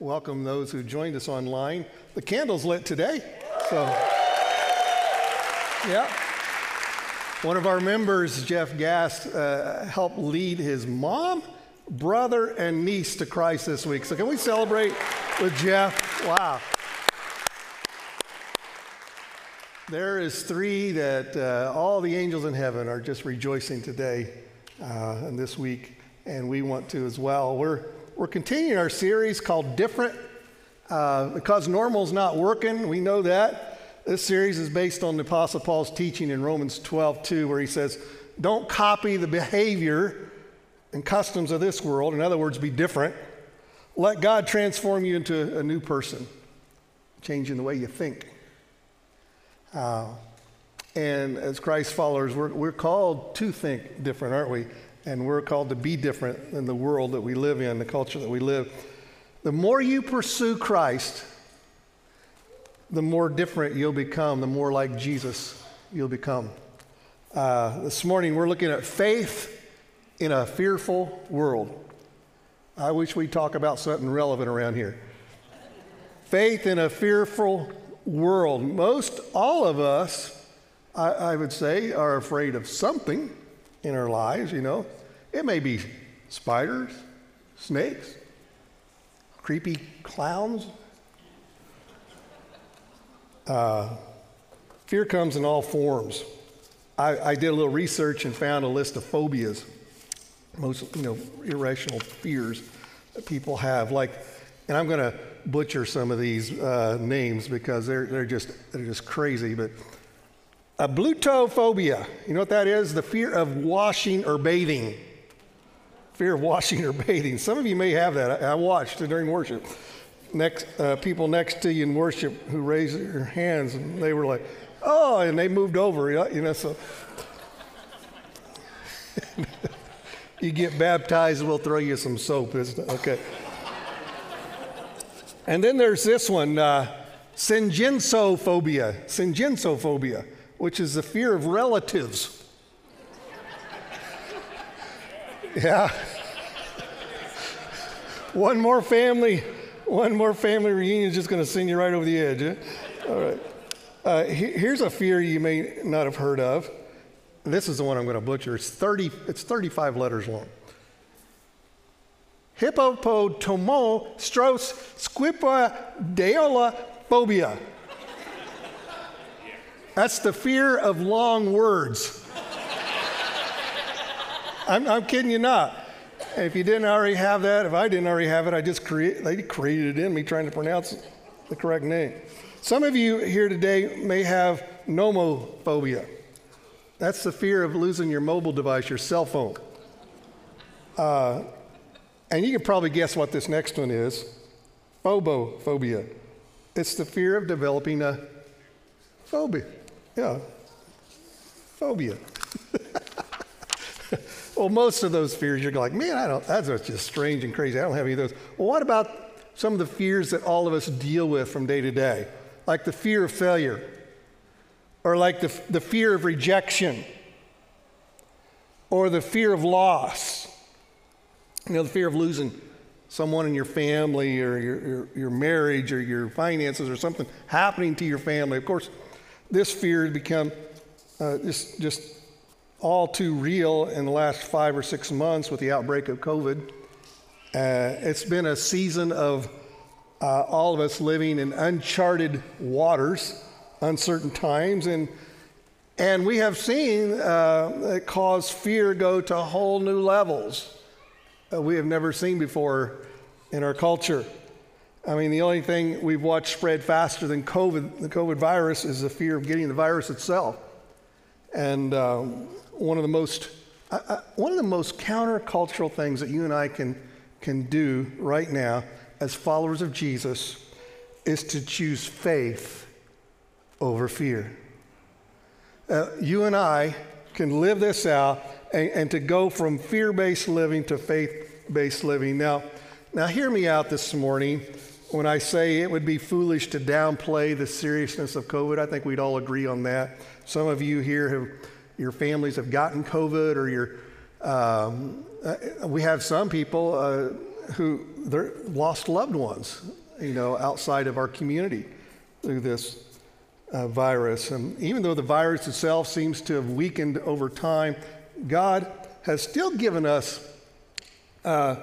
welcome those who joined us online. The candle's lit today, so yeah. One of our members, Jeff Gast, uh, helped lead his mom, brother, and niece to Christ this week. So can we celebrate with Jeff? Wow. There is three that uh, all the angels in heaven are just rejoicing today uh, and this week, and we want to as well. We're, we're continuing our series called Different uh, because normal's not working. We know that. This series is based on the Apostle Paul's teaching in Romans 12 2, where he says, Don't copy the behavior and customs of this world. In other words, be different. Let God transform you into a new person, changing the way you think. Uh, and as Christ followers, we're, we're called to think different, aren't we? And we're called to be different in the world that we live in, the culture that we live. The more you pursue Christ, the more different you'll become, the more like Jesus you'll become. Uh, this morning, we're looking at faith in a fearful world. I wish we'd talk about something relevant around here. Faith in a fearful world. Most all of us, I, I, would say, are afraid of something in our lives, you know. It may be spiders, snakes, creepy clowns. Uh, fear comes in all forms. I, I did a little research and found a list of phobias, most you know, irrational fears that people have. Like, and I'm going to butcher some of these uh, names because they're, they're, just, they're just crazy. But ablutophobia, you know what that is? The fear of washing or bathing. Fear of washing or bathing. Some of you may have that. I, I watched during worship. Next, uh, people next to you in worship who raised their hands, and they were like, "Oh," and they moved over. You know, so you get baptized, we'll throw you some soap. Isn't it Okay. And then there's this one, uh, syngensophobia, syngensophobia, which is the fear of relatives. yeah. one more family, one more family reunion is just going to send you right over the edge. Eh? All right. Uh, here's a fear you may not have heard of. This is the one I'm going to butcher. It's 30. It's 35 letters long hippopotomo stros phobia. That's the fear of long words. I'm, I'm, kidding you not. If you didn't already have that, if I didn't already have it, I just create, they created it in me trying to pronounce the correct name. Some of you here today may have nomophobia. That's the fear of losing your mobile device, your cell phone. Uh, and you can probably guess what this next one is phobophobia. It's the fear of developing a phobia. Yeah, phobia. well, most of those fears, you're like, man, I don't, that's just strange and crazy. I don't have any of those. Well, what about some of the fears that all of us deal with from day to day? Like the fear of failure, or like the, the fear of rejection, or the fear of loss you know, the fear of losing someone in your family or your, your, your, marriage or your finances or something happening to your family. Of course, this fear has become uh, just, just all too real in the last five or six months with the outbreak of COVID. Uh, it's been a season of uh, all of us living in uncharted waters, uncertain times, and and we have seen uh, it cause fear go to whole new levels uh, we have never seen before in our culture. I mean, the only thing we've watched spread faster than COVID, the COVID virus, is the fear of getting the virus itself. And um, one of the most one of the most countercultural things that you and I can can do right now as followers of Jesus is to choose faith over fear. Uh, you and I can live this out and, and to go from fear based living to faith based living. Now, now, hear me out this morning when I say it would be foolish to downplay the seriousness of COVID. I think we'd all agree on that. Some of you here have, your families have gotten COVID, or your, um, uh, we have some people uh, who, their lost loved ones, you know, outside of our community through this uh, virus. And even though the virus itself seems to have weakened over time, God has still given us uh,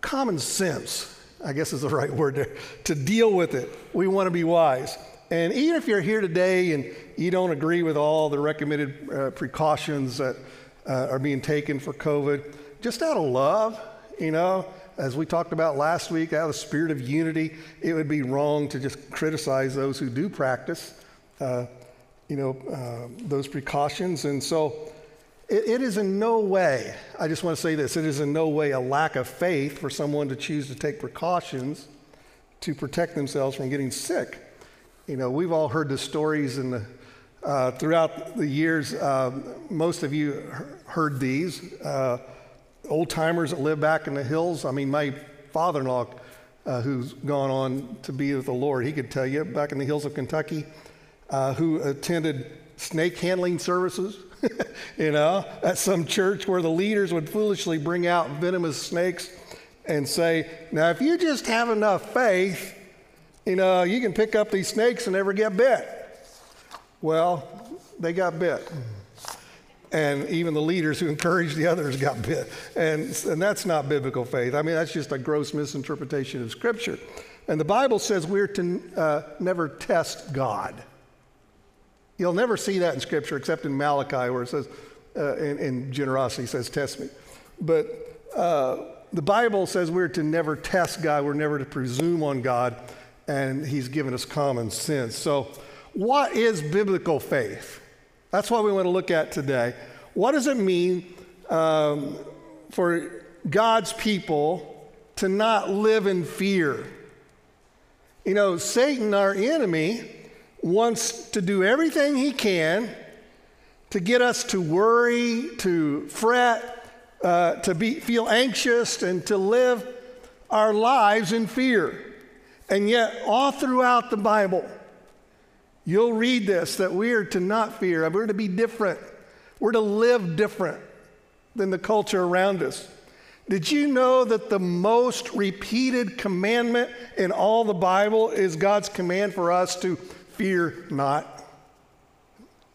common sense, I guess is the right word, to, to deal with it. We want to be wise. And even if you're here today and you don't agree with all the recommended uh, precautions that uh, are being taken for COVID, just out of love, you know, as we talked about last week, out of the spirit of unity, it would be wrong to just criticize those who do practice, uh, you know, uh, those precautions. And so it, it is in no way, I just want to say this, it is in no way a lack of faith for someone to choose to take precautions to protect themselves from getting sick. You know, we've all heard the stories in the, uh, throughout the years. Uh, most of you heard these. Uh, old timers that live back in the hills. I mean, my father in law, uh, who's gone on to be with the Lord, he could tell you back in the hills of Kentucky, uh, who attended snake handling services, you know, at some church where the leaders would foolishly bring out venomous snakes and say, Now, if you just have enough faith, you know, you can pick up these snakes and never get bit. Well, they got bit. And even the leaders who encouraged the others got bit. And, and that's not biblical faith. I mean, that's just a gross misinterpretation of Scripture. And the Bible says we're to uh, never test God. You'll never see that in Scripture except in Malachi, where it says, uh, in, in, generosity, says, test me. But uh, the Bible says we're to never test God, we're never to presume on God, and He's given us common sense. So, what is biblical faith? That's what we want to look at today. What does it mean um, for God's people to not live in fear? You know, Satan, our enemy, wants to do everything he can to get us to worry, to fret, uh, to be, feel anxious, and to live our lives in fear. And yet, all throughout the Bible, you'll read this that we are to not fear, we're to be different, we're to live different than the culture around us. Did you know that the most repeated commandment in all the Bible is God's command for us to fear not.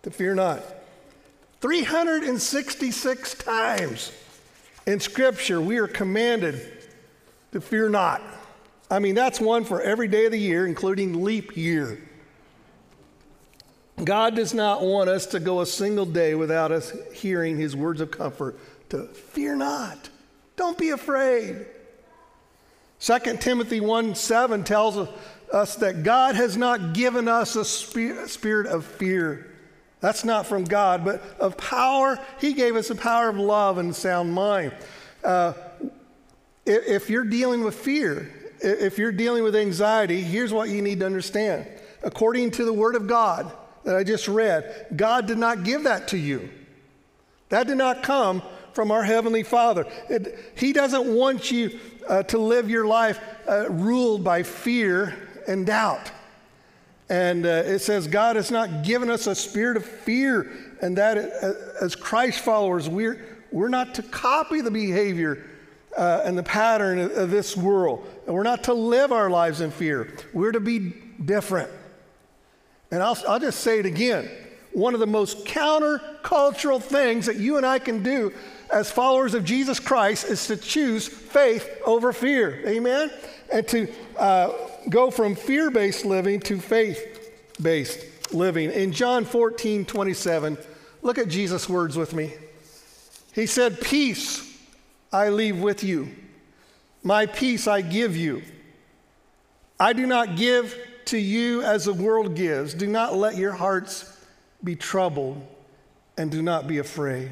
To fear not. 366 times in Scripture, we are commanded to fear not. I mean, that's one for every day of the year, including leap year. God does not want us to go a single day without us hearing his words of comfort to fear not. Don't be afraid. 2 Timothy 1 7 tells us us that God has not given us a spirit of fear. That's not from God, but of power. He gave us a power of love and sound mind. Uh, if you're dealing with fear, if you're dealing with anxiety, here's what you need to understand. According to the Word of God that I just read, God did not give that to you. That did not come from our Heavenly Father. It, he doesn't want you uh, to live your life uh, ruled by fear and doubt. And uh, it says, God has not given us a spirit of fear, and that uh, as Christ followers, we're, we're not to copy the behavior uh, and the pattern of, of this world. And we're not to live our lives in fear. We're to be different. And I'll, I'll just say it again. One of the most countercultural things that you and I can do as followers of Jesus Christ is to choose faith over fear. Amen? And to uh, go from fear based living to faith based living. In John 14, 27, look at Jesus' words with me. He said, Peace I leave with you, my peace I give you. I do not give to you as the world gives. Do not let your hearts be troubled and do not be afraid.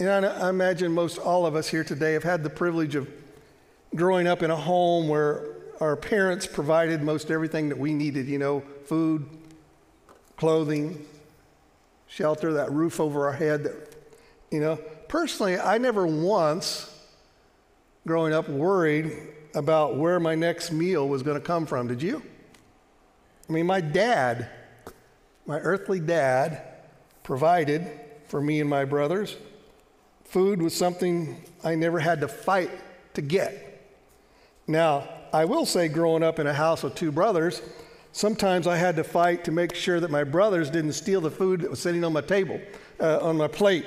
And I, imagine most all of us here today have had the privilege of growing up in a home where our parents provided most everything that we needed, you know, food, clothing, shelter, that roof over our head. That, you know, personally, I never once, growing up, worried about where my next meal was going to come from. Did you? I mean, my dad, my earthly dad, provided for me and my brothers. Food was something I never had to fight to get. Now, I will say, growing up in a house with two brothers, sometimes I had to fight to make sure that my brothers didn't steal the food that was sitting on my table, uh, on my plate.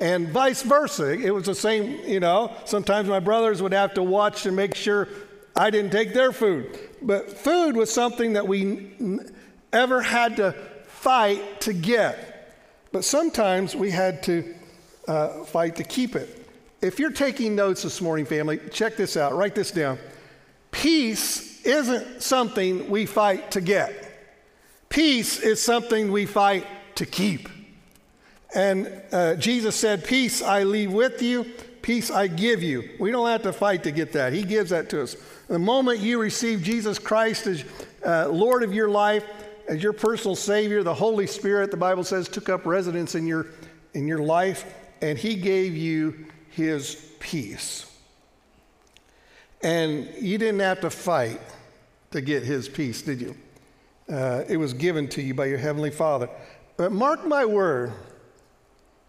And vice versa. It was the same, you know. Sometimes my brothers would have to watch to make sure I didn't take their food. But food was something that we ever had to fight to get. But sometimes we had to uh, fight to keep it. If you're taking notes this morning, family, check this out. Write this down. Peace isn't something we fight to get, peace is something we fight to keep. And uh, Jesus said, Peace I leave with you, peace I give you. We don't have to fight to get that. He gives that to us. The moment you receive Jesus Christ as uh, Lord of your life, as your personal Savior, the Holy Spirit, the Bible says, took up residence in your, in your life, and He gave you His peace. And you didn't have to fight to get His peace, did you? Uh, it was given to you by your Heavenly Father. But mark my word,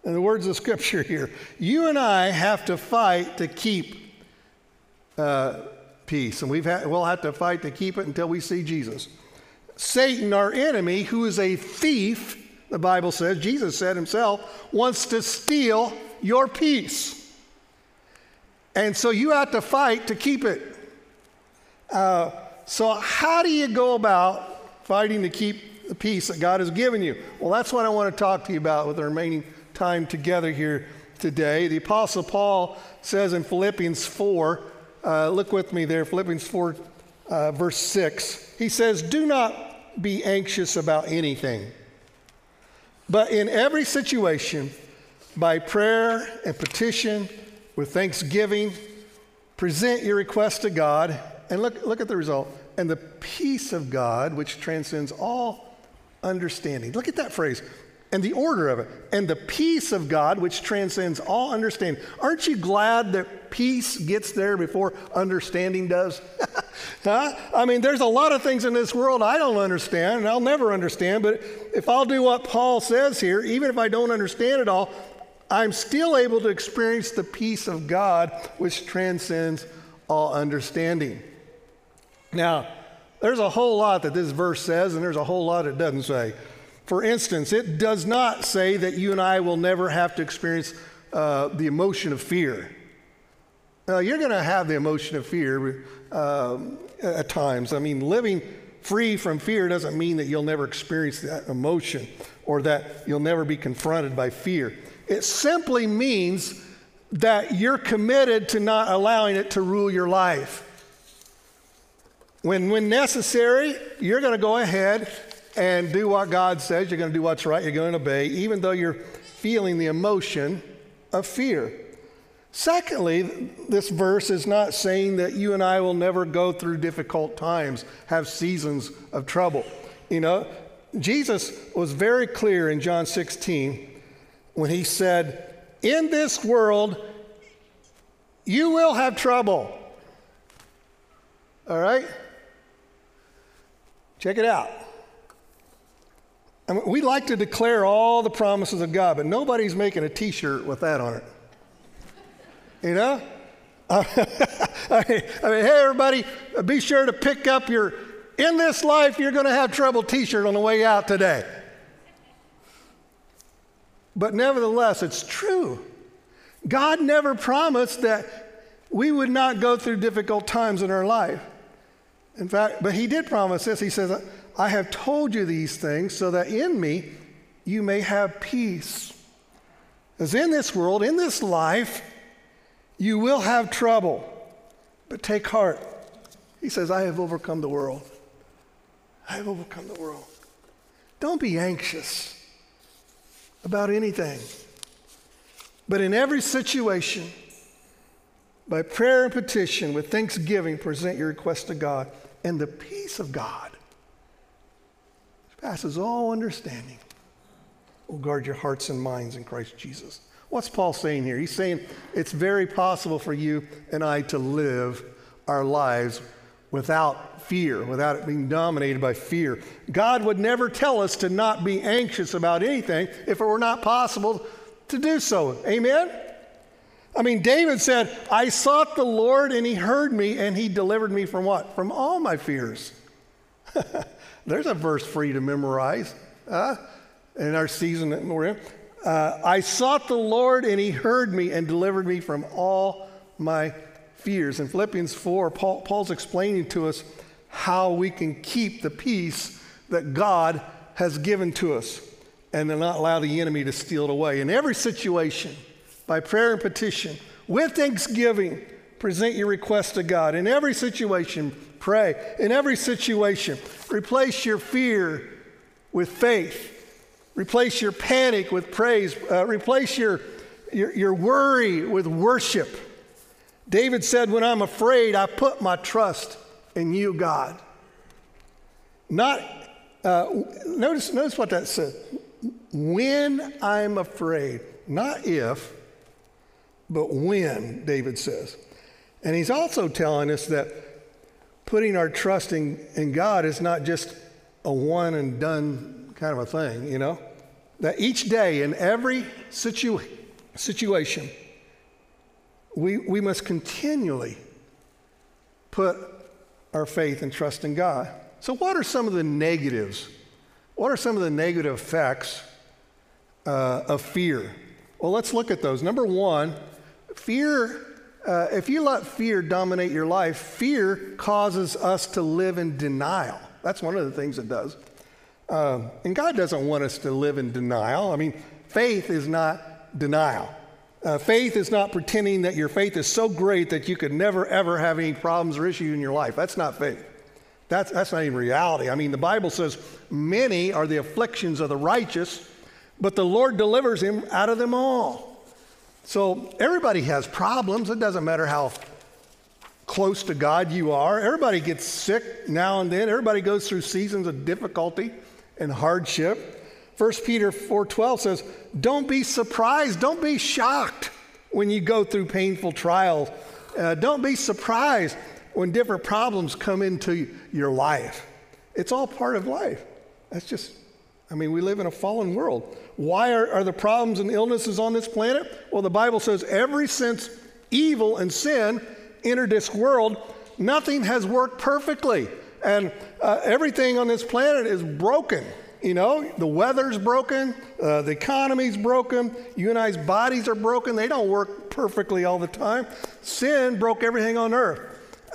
in the words of Scripture here, you and I have to fight to keep uh, peace. And we've we'll have to fight to keep it until we see Jesus. Satan, our enemy, who is a thief, the Bible says, Jesus said himself, wants to steal your peace. And so you have to fight to keep it. Uh, so, how do you go about fighting to keep the peace that God has given you? Well, that's what I want to talk to you about with the remaining time together here today. The Apostle Paul says in Philippians 4, uh, look with me there, Philippians 4, uh, verse 6. He says, Do not be anxious about anything, but in every situation, by prayer and petition, with thanksgiving, present your request to God, and look, look at the result. And the peace of God, which transcends all understanding. Look at that phrase and the order of it. And the peace of God, which transcends all understanding. Aren't you glad that peace gets there before understanding does? huh? I mean, there's a lot of things in this world I don't understand, and I'll never understand, but if I'll do what Paul says here, even if I don't understand it all, I'm still able to experience the peace of God, which transcends all understanding. Now, there's a whole lot that this verse says, and there's a whole lot it doesn't say. For instance, it does not say that you and I will never have to experience uh, the emotion of fear. Now, you're going to have the emotion of fear uh, at times. I mean, living free from fear doesn't mean that you'll never experience that emotion or that you'll never be confronted by fear. It simply means that you're committed to not allowing it to rule your life. When, when necessary, you're going to go ahead and do what God says. You're going to do what's right. You're going to obey, even though you're feeling the emotion of fear. Secondly, this verse is not saying that you and I will never go through difficult times, have seasons of trouble. You know, Jesus was very clear in John 16 when he said, In this world, you will have trouble. All right? Check it out. I mean, we like to declare all the promises of God, but nobody's making a t shirt with that on it. You know? I mean, hey, everybody, be sure to pick up your In This Life You're Going to Have Trouble t shirt on the way out today. But nevertheless, it's true. God never promised that we would not go through difficult times in our life. In fact, but He did promise this. He says, I have told you these things so that in me you may have peace. As in this world, in this life, you will have trouble, but take heart. He says, I have overcome the world. I have overcome the world. Don't be anxious about anything, but in every situation, by prayer and petition, with thanksgiving, present your request to God, and the peace of God which passes all understanding will guard your hearts and minds in Christ Jesus. What's Paul saying here? He's saying it's very possible for you and I to live our lives without fear, without it being dominated by fear. God would never tell us to not be anxious about anything if it were not possible to do so. Amen? I mean, David said, I sought the Lord and he heard me and he delivered me from what? From all my fears. There's a verse for you to memorize uh, in our season that we're in. Uh, I sought the Lord and he heard me and delivered me from all my fears. In Philippians 4, Paul, Paul's explaining to us how we can keep the peace that God has given to us and to not allow the enemy to steal it away. In every situation, by prayer and petition, with thanksgiving, present your request to God. In every situation, pray. In every situation, replace your fear with faith. Replace your panic with praise. Uh, replace your, your, your worry with worship. David said, When I'm afraid, I put my trust in you, God. Not, uh, notice, notice what that said. When I'm afraid, not if, but when, David says. And he's also telling us that putting our trust in, in God is not just a one and done kind of a thing, you know? That each day, in every situ- situation, we, we must continually put our faith and trust in God. So, what are some of the negatives? What are some of the negative effects uh, of fear? Well, let's look at those. Number one, fear, uh, if you let fear dominate your life, fear causes us to live in denial. That's one of the things it does. Um, and God doesn't want us to live in denial. I mean, faith is not denial. Uh, faith is not pretending that your faith is so great that you could never, ever have any problems or issues in your life. That's not faith. That's, that's not even reality. I mean, the Bible says, Many are the afflictions of the righteous, but the Lord delivers him out of them all. So everybody has problems. It doesn't matter how close to God you are. Everybody gets sick now and then. Everybody goes through seasons of difficulty and hardship. 1 Peter 4:12 says, "Don't be surprised, don't be shocked when you go through painful trials. Uh, don't be surprised when different problems come into your life. It's all part of life. That's just, I mean, we live in a fallen world. Why are, are the problems and illnesses on this planet? Well, the Bible says, ever since evil and sin entered this world, nothing has worked perfectly. And uh, everything on this planet is broken. You know, the weather's broken, uh, the economy's broken, you and I's bodies are broken. They don't work perfectly all the time. Sin broke everything on earth.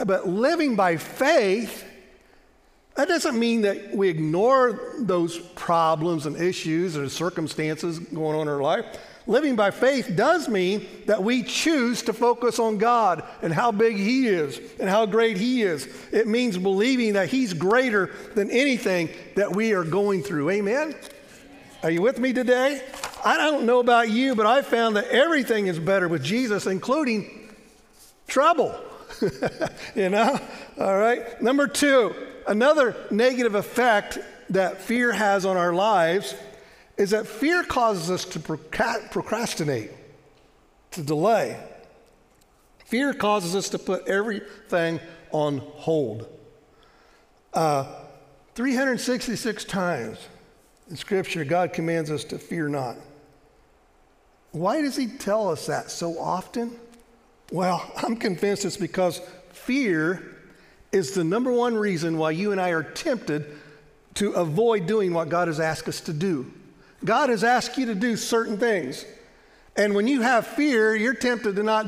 But living by faith, that doesn't mean that we ignore those problems and issues and circumstances going on in our life. Living by faith does mean that we choose to focus on God and how big He is and how great He is. It means believing that He's greater than anything that we are going through. Amen? Are you with me today? I don't know about you, but I found that everything is better with Jesus, including trouble. you know? All right. Number two, another negative effect that fear has on our lives is that fear causes us to procrastinate, to delay. Fear causes us to put everything on hold. Uh, 366 times in Scripture, God commands us to fear not. Why does He tell us that so often? Well, I'm convinced it's because fear is the number one reason why you and I are tempted to avoid doing what God has asked us to do. God has asked you to do certain things. And when you have fear, you're tempted to not,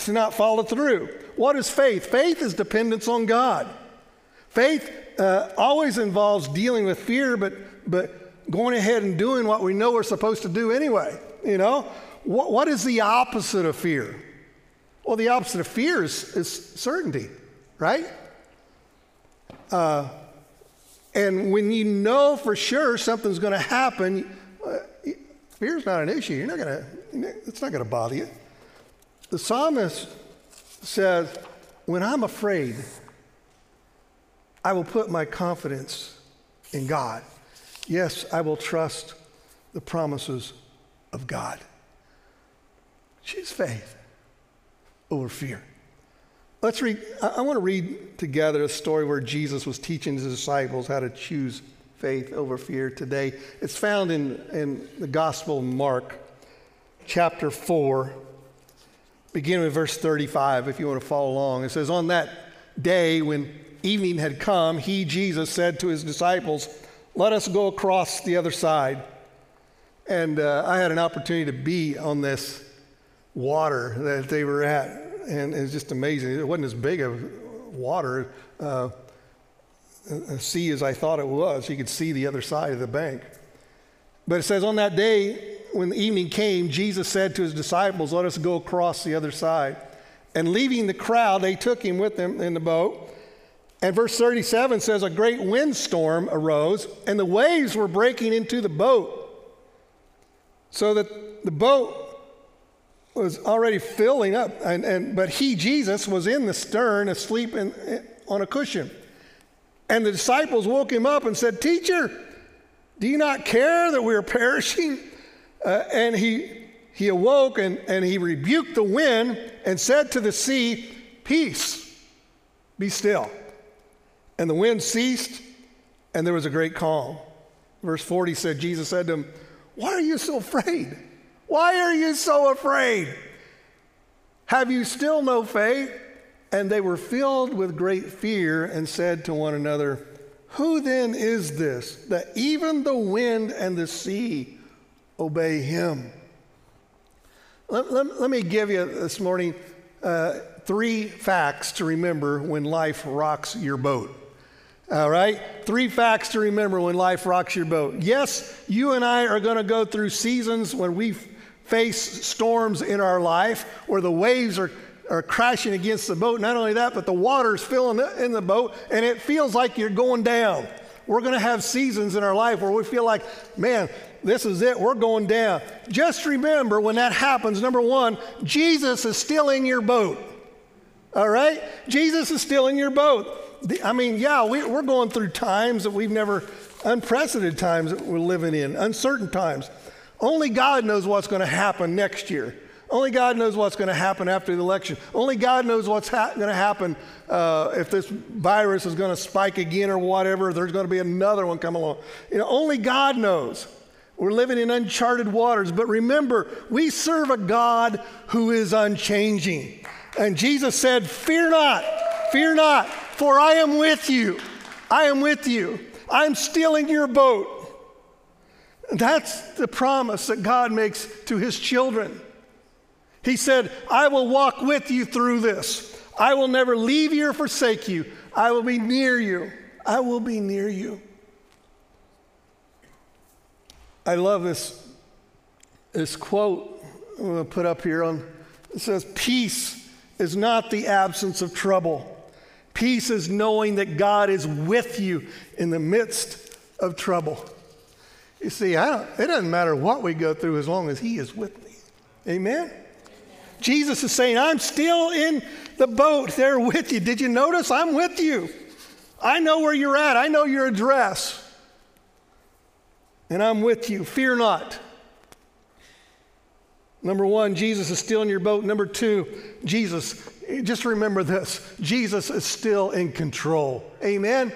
to not follow through. What is faith? Faith is dependence on God. Faith uh, always involves dealing with fear, but, but going ahead and doing what we know we're supposed to do anyway. You know? What, what is the opposite of fear? Well, the opposite of fear is, is certainty, right? Uh, and when you know for sure something's going to happen, fear's not an issue. You're not to, it's not to bother you. The psalmist says, When I'm afraid, I will put my confidence in God. Yes, I will trust the promises of God. Choose faith over fear. Let's read, I, want to read together a story where Jesus was teaching his disciples how to choose faith over fear today. It's found in, in the Gospel of Mark, chapter 4. beginning with verse 35, if you want to follow along. It says, On that day when evening had come, he, Jesus, said to his disciples, Let us go across the other side. And uh, I had an opportunity to be on this water that they were at, and it was just amazing. It wasn't as big of water, uh, Uh, a sea as I thought it was. He could see the other side of the bank. But it says, On that day, when the evening came, Jesus said to his disciples, Let us go across the other side. And leaving the crowd, they took him with them in the boat. And verse 37 says, A great windstorm arose, and the waves were breaking into the boat, so that the boat was already filling up. And, and, but he, Jesus, was in the stern, asleep in, on a cushion. And the disciples woke him up and said, Teacher, do you not care that we are perishing? Uh, and he, he awoke and, and he rebuked the wind and said to the sea, Peace, be still. And the wind ceased, and there was a great calm. Verse 40 said, Jesus said to him, Why are you so afraid? Why are you so afraid? Have you still no faith? And they were filled with great fear and said to one another, Who then is this that even the wind and the sea obey him. Let, let, let me give you this morning uh, three facts to remember when life rocks your boat. All right? Three facts to remember when life rocks your boat. Yes, you and I are going to go through seasons when we face storms in our life where the waves are, are crashing against the boat. Not only that, but the water's filling in the boat and it feels like you're going down. We're going to have seasons in our life where we feel like, man, this is it, we're going down. Just remember when that happens, number one, Jesus is still in your boat. All right? Jesus is still in your boat. I mean, yeah, we, are going through times that we've never, unprecedented times that we're living in, uncertain times. Only God knows what's going to happen next year. Only God knows what's going to happen after the election. Only God knows what's ha- going to happen uh, if this virus is going to spike again or whatever. There's going to be another one come along. You know, only God knows. We're living in uncharted waters, but remember, we serve a God who is unchanging. And Jesus said, Fear not, fear not, for I am with you. I am with you. I'm still in your boat. That's the promise that God makes to his children. He said, I will walk with you through this. I will never leave you or forsake you. I will be near you. I will be near you. I love this, this quote I'm going to put up here on it says, Peace is not the absence of trouble. Peace is knowing that God is with you in the midst of trouble. You see, it doesn't matter what we go through as long as He is with me. Amen? Jesus is saying, I'm still in the boat there with you. Did you notice? I'm with you. I know where you're at, I know your address and I'm with you. Fear not. Number one, Jesus is still in your boat. Number two, Jesus, just remember this Jesus is still in control. Amen?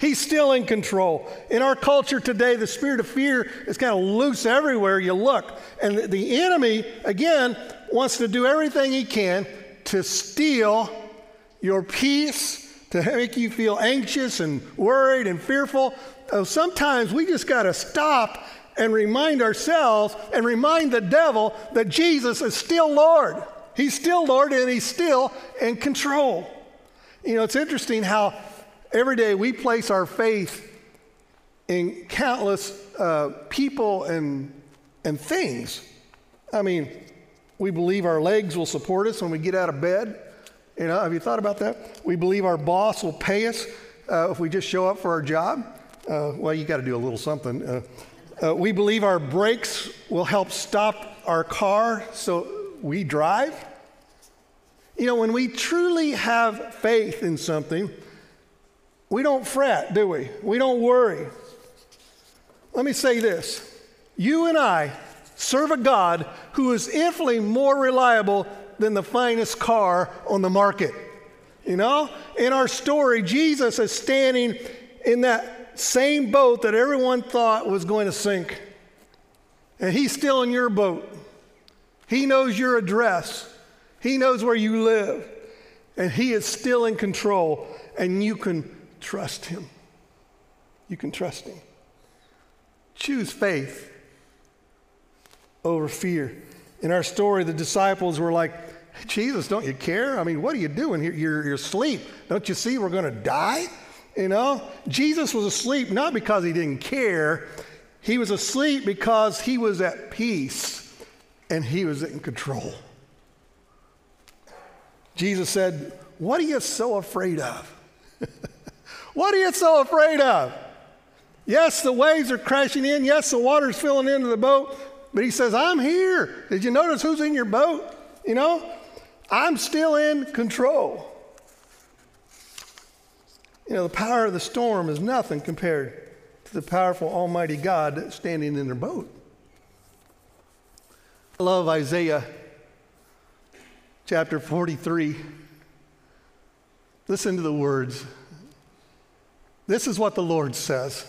He's still in control. In our culture today, the spirit of fear is kind of loose everywhere you look. And the enemy, again, wants to do everything he can to steal your peace, to make you feel anxious and worried and fearful uh, sometimes we just got to stop and remind ourselves and remind the devil that Jesus is still Lord. He's still Lord and he's still in control. You know, it's interesting how every day we place our faith in countless uh, people and, and things. I mean, we believe our legs will support us when we get out of bed. You know, have you thought about that? We believe our boss will pay us uh, if we just show up for our job. Uh, well, you got to do a little something. Uh, uh, we believe our brakes will help stop our car so we drive. You know, when we truly have faith in something, we don't fret, do we? We don't worry. Let me say this you and I serve a God who is infinitely more reliable than the finest car on the market. You know, in our story, Jesus is standing in that same boat that everyone thought was going to sink. And he's still in your boat. He knows your address. He knows where you live, and He is still in control, and you can trust Him. You can trust Him. Choose faith over fear. In our story, the disciples were like, Jesus, don't you care? I mean, what are you doing here? You're, you're asleep. Don't you see we're going to die? You know, Jesus was asleep not because he didn't care, he was asleep because he was at peace and he was in control. Jesus said, What are you so afraid of? what are you so afraid of? Yes, the waves are crashing in. Yes, the water's filling into the boat. But he says, I'm here. Did you notice who's in your boat? You know, I'm still in control. You know, the power of the storm is nothing compared to the powerful Almighty God standing in their boat. I love Isaiah chapter 43. Listen to the words. This is what the Lord says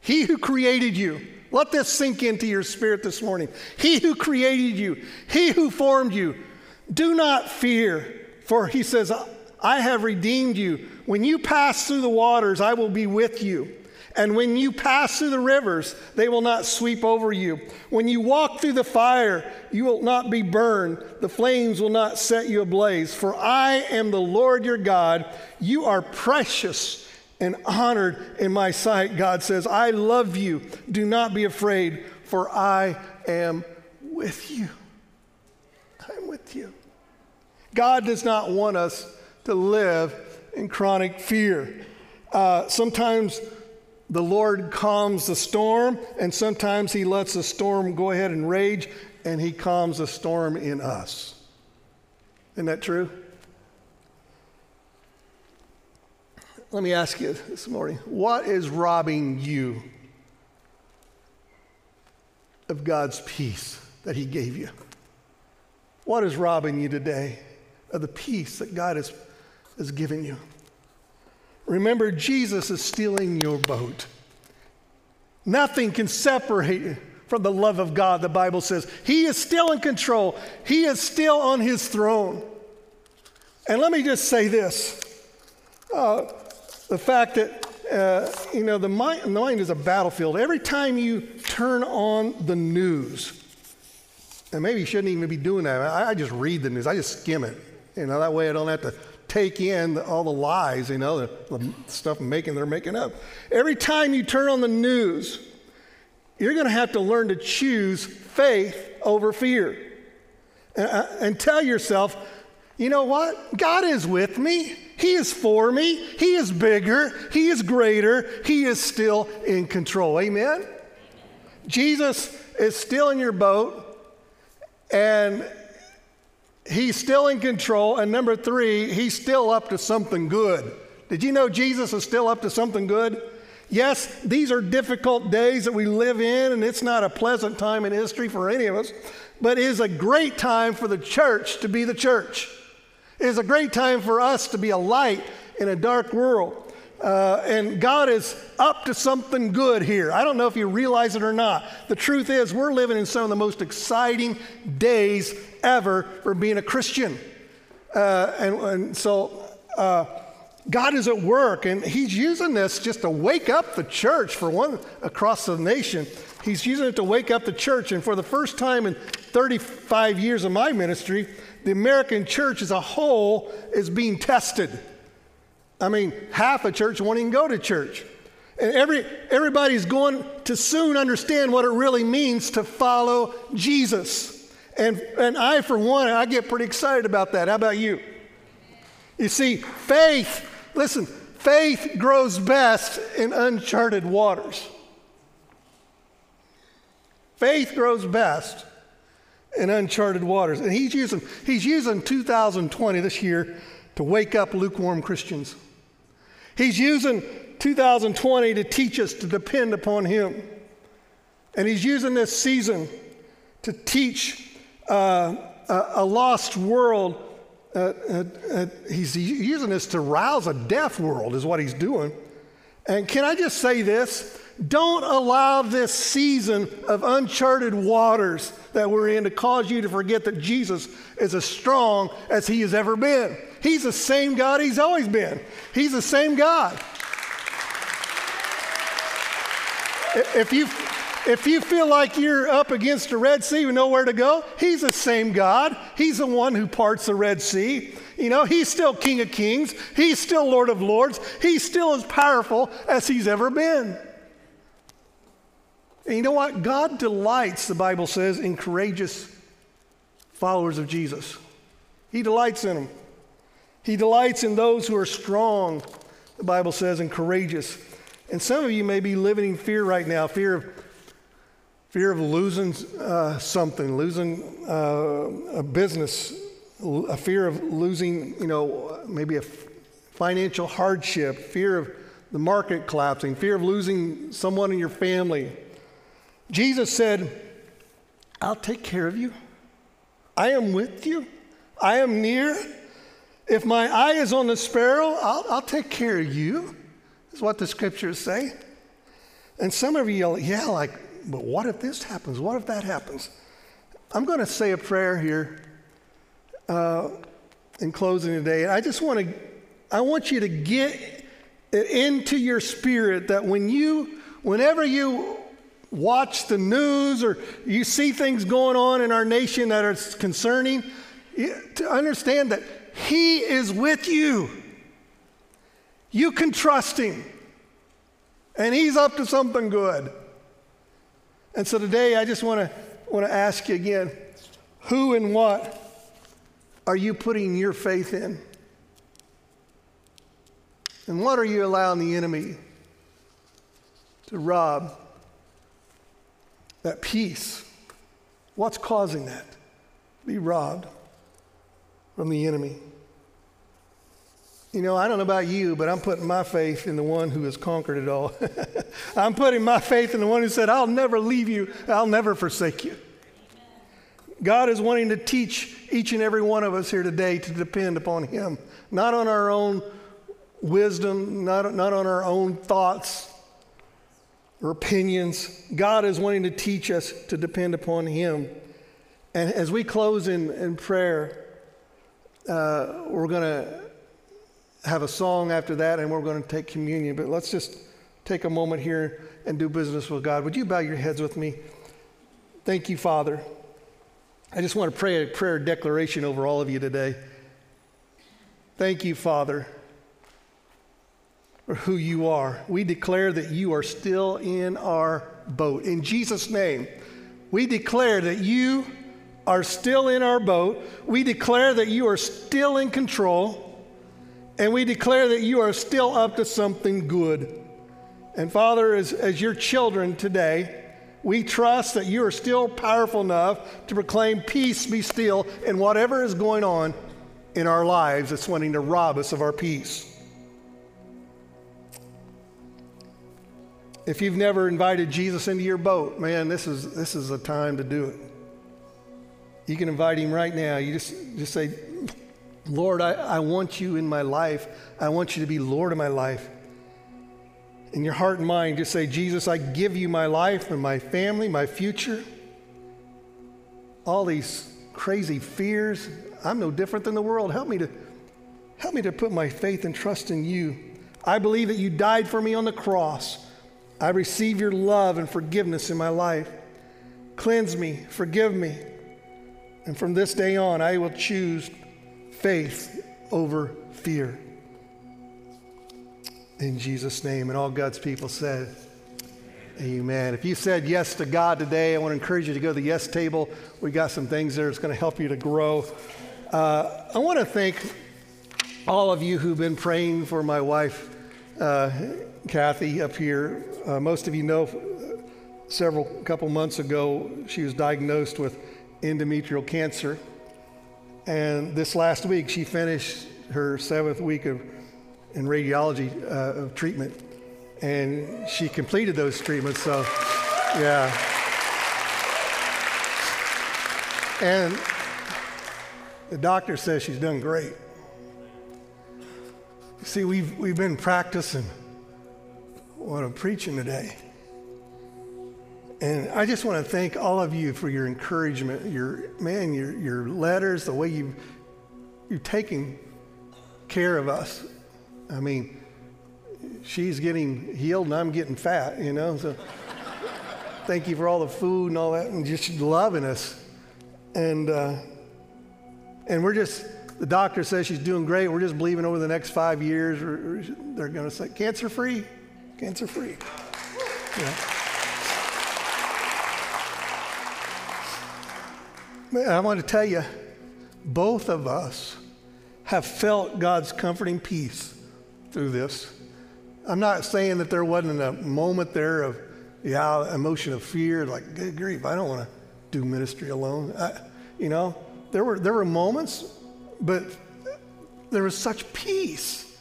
He who created you, let this sink into your spirit this morning. He who created you, He who formed you, do not fear, for He says, I have redeemed you. When you pass through the waters, I will be with you. And when you pass through the rivers, they will not sweep over you. When you walk through the fire, you will not be burned. The flames will not set you ablaze. For I am the Lord your God. You are precious and honored in my sight. God says, I love you. Do not be afraid, for I am with you. I'm with you. God does not want us to live in chronic fear. Uh, sometimes the Lord calms the storm, and sometimes He lets the storm go ahead and rage, and He calms the storm in us. Isn't that true? Let me ask you this morning what is robbing you of God's peace that He gave you? What is robbing you today of the peace that God has has given you. Remember, Jesus is stealing your boat. Nothing can separate you from the love of God, the Bible says. He is still in control, He is still on His throne. And let me just say this uh, the fact that, uh, you know, the mind, the mind is a battlefield. Every time you turn on the news, and maybe you shouldn't even be doing that. I, I just read the news, I just skim it. You know, that way I don't have to take in all the lies, you know, the, the stuff making they're making up. Every time you turn on the news, you're going to have to learn to choose faith over fear. And, uh, and tell yourself, you know what? God is with me. He is for me. He is bigger. He is greater. He is still in control. Amen? Jesus is still in your boat, and he's still in control. And number three, he's still up to something good. Did you know Jesus is still up to something good? Yes, these are difficult days that we live in, and it's not a pleasant time in history for any of us, but it is a great time for the church to be the church. Is a great time for us to be a light in a dark world. Uh, and God is up to something good here. I don't know if you realize it or not. The truth is, we're living in some of the most exciting days ever for being a Christian. Uh, and, and, so uh, God is at work, and He's using this just to wake up the church for one across the nation. He's using it to wake up the church. And for the first time in 35 years of my ministry, the American church as a whole is being tested. I mean, half a church won't even go to church. And every, everybody's going to soon understand what it really means to follow Jesus. And, and I, for one, I get pretty excited about that. How about you? You see, faith, listen, faith grows best in uncharted waters. Faith grows best in uncharted waters. And he's using, he's using 2020 this year to wake up lukewarm Christians. He's using 2020 to teach us to depend upon Him. And He's using this season to teach uh, a, a, lost world. Uh, uh, uh he's using this to rouse a deaf world, is what He's doing. And can I just say this? Don't allow this season of uncharted waters that we're in to cause you to forget that Jesus is as strong as he has ever been. He's the same God he's always been. He's the same God. If you if you feel like you're up against the Red Sea with nowhere to go, He's the same God. He's the one who parts the Red Sea. You know, He's still King of Kings. He's still Lord of Lords. He's still as powerful as He's ever been. And you know what? God delights, the Bible says, in courageous followers of Jesus. He delights in them. He delights in those who are strong, the Bible says, and courageous. And some of you may be living in fear right now fear of fear of losing uh, something, losing uh, a business, a fear of losing, you know, maybe a financial hardship, fear of the market collapsing, fear of losing someone in your family. Jesus said, I'll take care of you. I am with you. I am near. If my eye is on the sparrow, I'll, I'll take care of you, is what the scriptures say. And some of you yell, yeah, like, but what if this happens? What if that happens? I'm going to say a prayer here uh, in closing today. And I just want to, I want you to get it into your spirit that when you, whenever you watch the news or you see things going on in our nation that are concerning, to understand that He is with you. You can trust Him, and He's up to something good. And so today I just want to want to ask you again, who and what are you putting your faith in? And what are you allowing the enemy to rob that peace? What's causing that? Be robbed from the enemy. You know, I don't know about you, but I'm putting my faith in the one who has conquered it all. I'm putting my faith in the one who said, I'll never leave you, I'll never forsake you. God is wanting to teach each and every one of us here today to depend upon Him, not on our own wisdom, not, not on our own thoughts or opinions. God is wanting to teach us to depend upon Him. And as we close in, in prayer, uh, we're going to have a song after that, and we're going to take communion. But let's just take a moment here and do business with God. Would you bow your heads with me? Thank you, Father. I just want to pray a prayer declaration over all of you today. Thank you, Father, for who you are. We declare that you are still in our boat. In Jesus' name, we declare that you are still in our boat. We declare that you are still in control. And we declare that you are still up to something good. And Father, as, as your children today, we trust that you are still powerful enough to proclaim peace be still in whatever is going on in our lives that's wanting to rob us of our peace. If you've never invited Jesus into your boat, man, this is, this is a time to do it. You can invite him right now. You just, just say, Lord, I, I want you in my life. I want you to be Lord of my life. In your heart and mind, just say, Jesus, I give you my life and my family, my future. All these crazy fears. I'm no different than the world. Help me to help me to put my faith and trust in you. I believe that you died for me on the cross. I receive your love and forgiveness in my life. Cleanse me, forgive me. And from this day on, I will choose faith over fear. In Jesus' name. And all God's people said, Amen. If you said yes to God today, I want to encourage you to go to the yes table. We got some things there that's going to help you to grow. Uh, I want to thank all of you who've been praying for my wife, uh, Kathy, up here. Uh, most of you know several couple months ago she was diagnosed with endometrial cancer. And this last week, she finished her seventh week of in radiology uh, of treatment, and she completed those treatments. So, yeah. And the doctor says she's done great. See, we've, we've been practicing what I'm preaching today. And I just want to thank all of you for your encouragement, your man, your, your letters, the way you've, you're taking care of us. I mean, she's getting healed and I'm getting fat, you know. So thank you for all the food and all that and just loving us. And, uh, and we're just, the doctor says she's doing great. We're just believing over the next five years, they're going to say cancer free, cancer free. Yeah. I want to tell you, both of us have felt God's comforting peace through this. I'm not saying that there wasn't a moment there of, yeah, emotion of fear, like, good grief, I don't want to do ministry alone. I, you know, there were, there were moments, but there was such peace.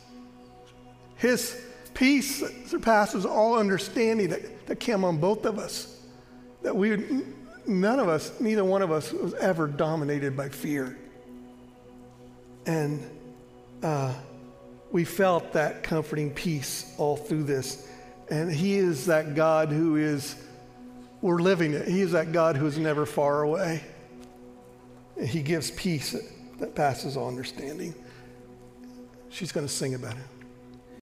His peace surpasses all understanding that, that came on both of us. That we, none of us, neither one of us was ever dominated by fear. And uh, we felt that comforting peace all through this. And He is that God who is, we're living it. He is that God who is never far away. He gives peace that passes all understanding. She's going to sing about it.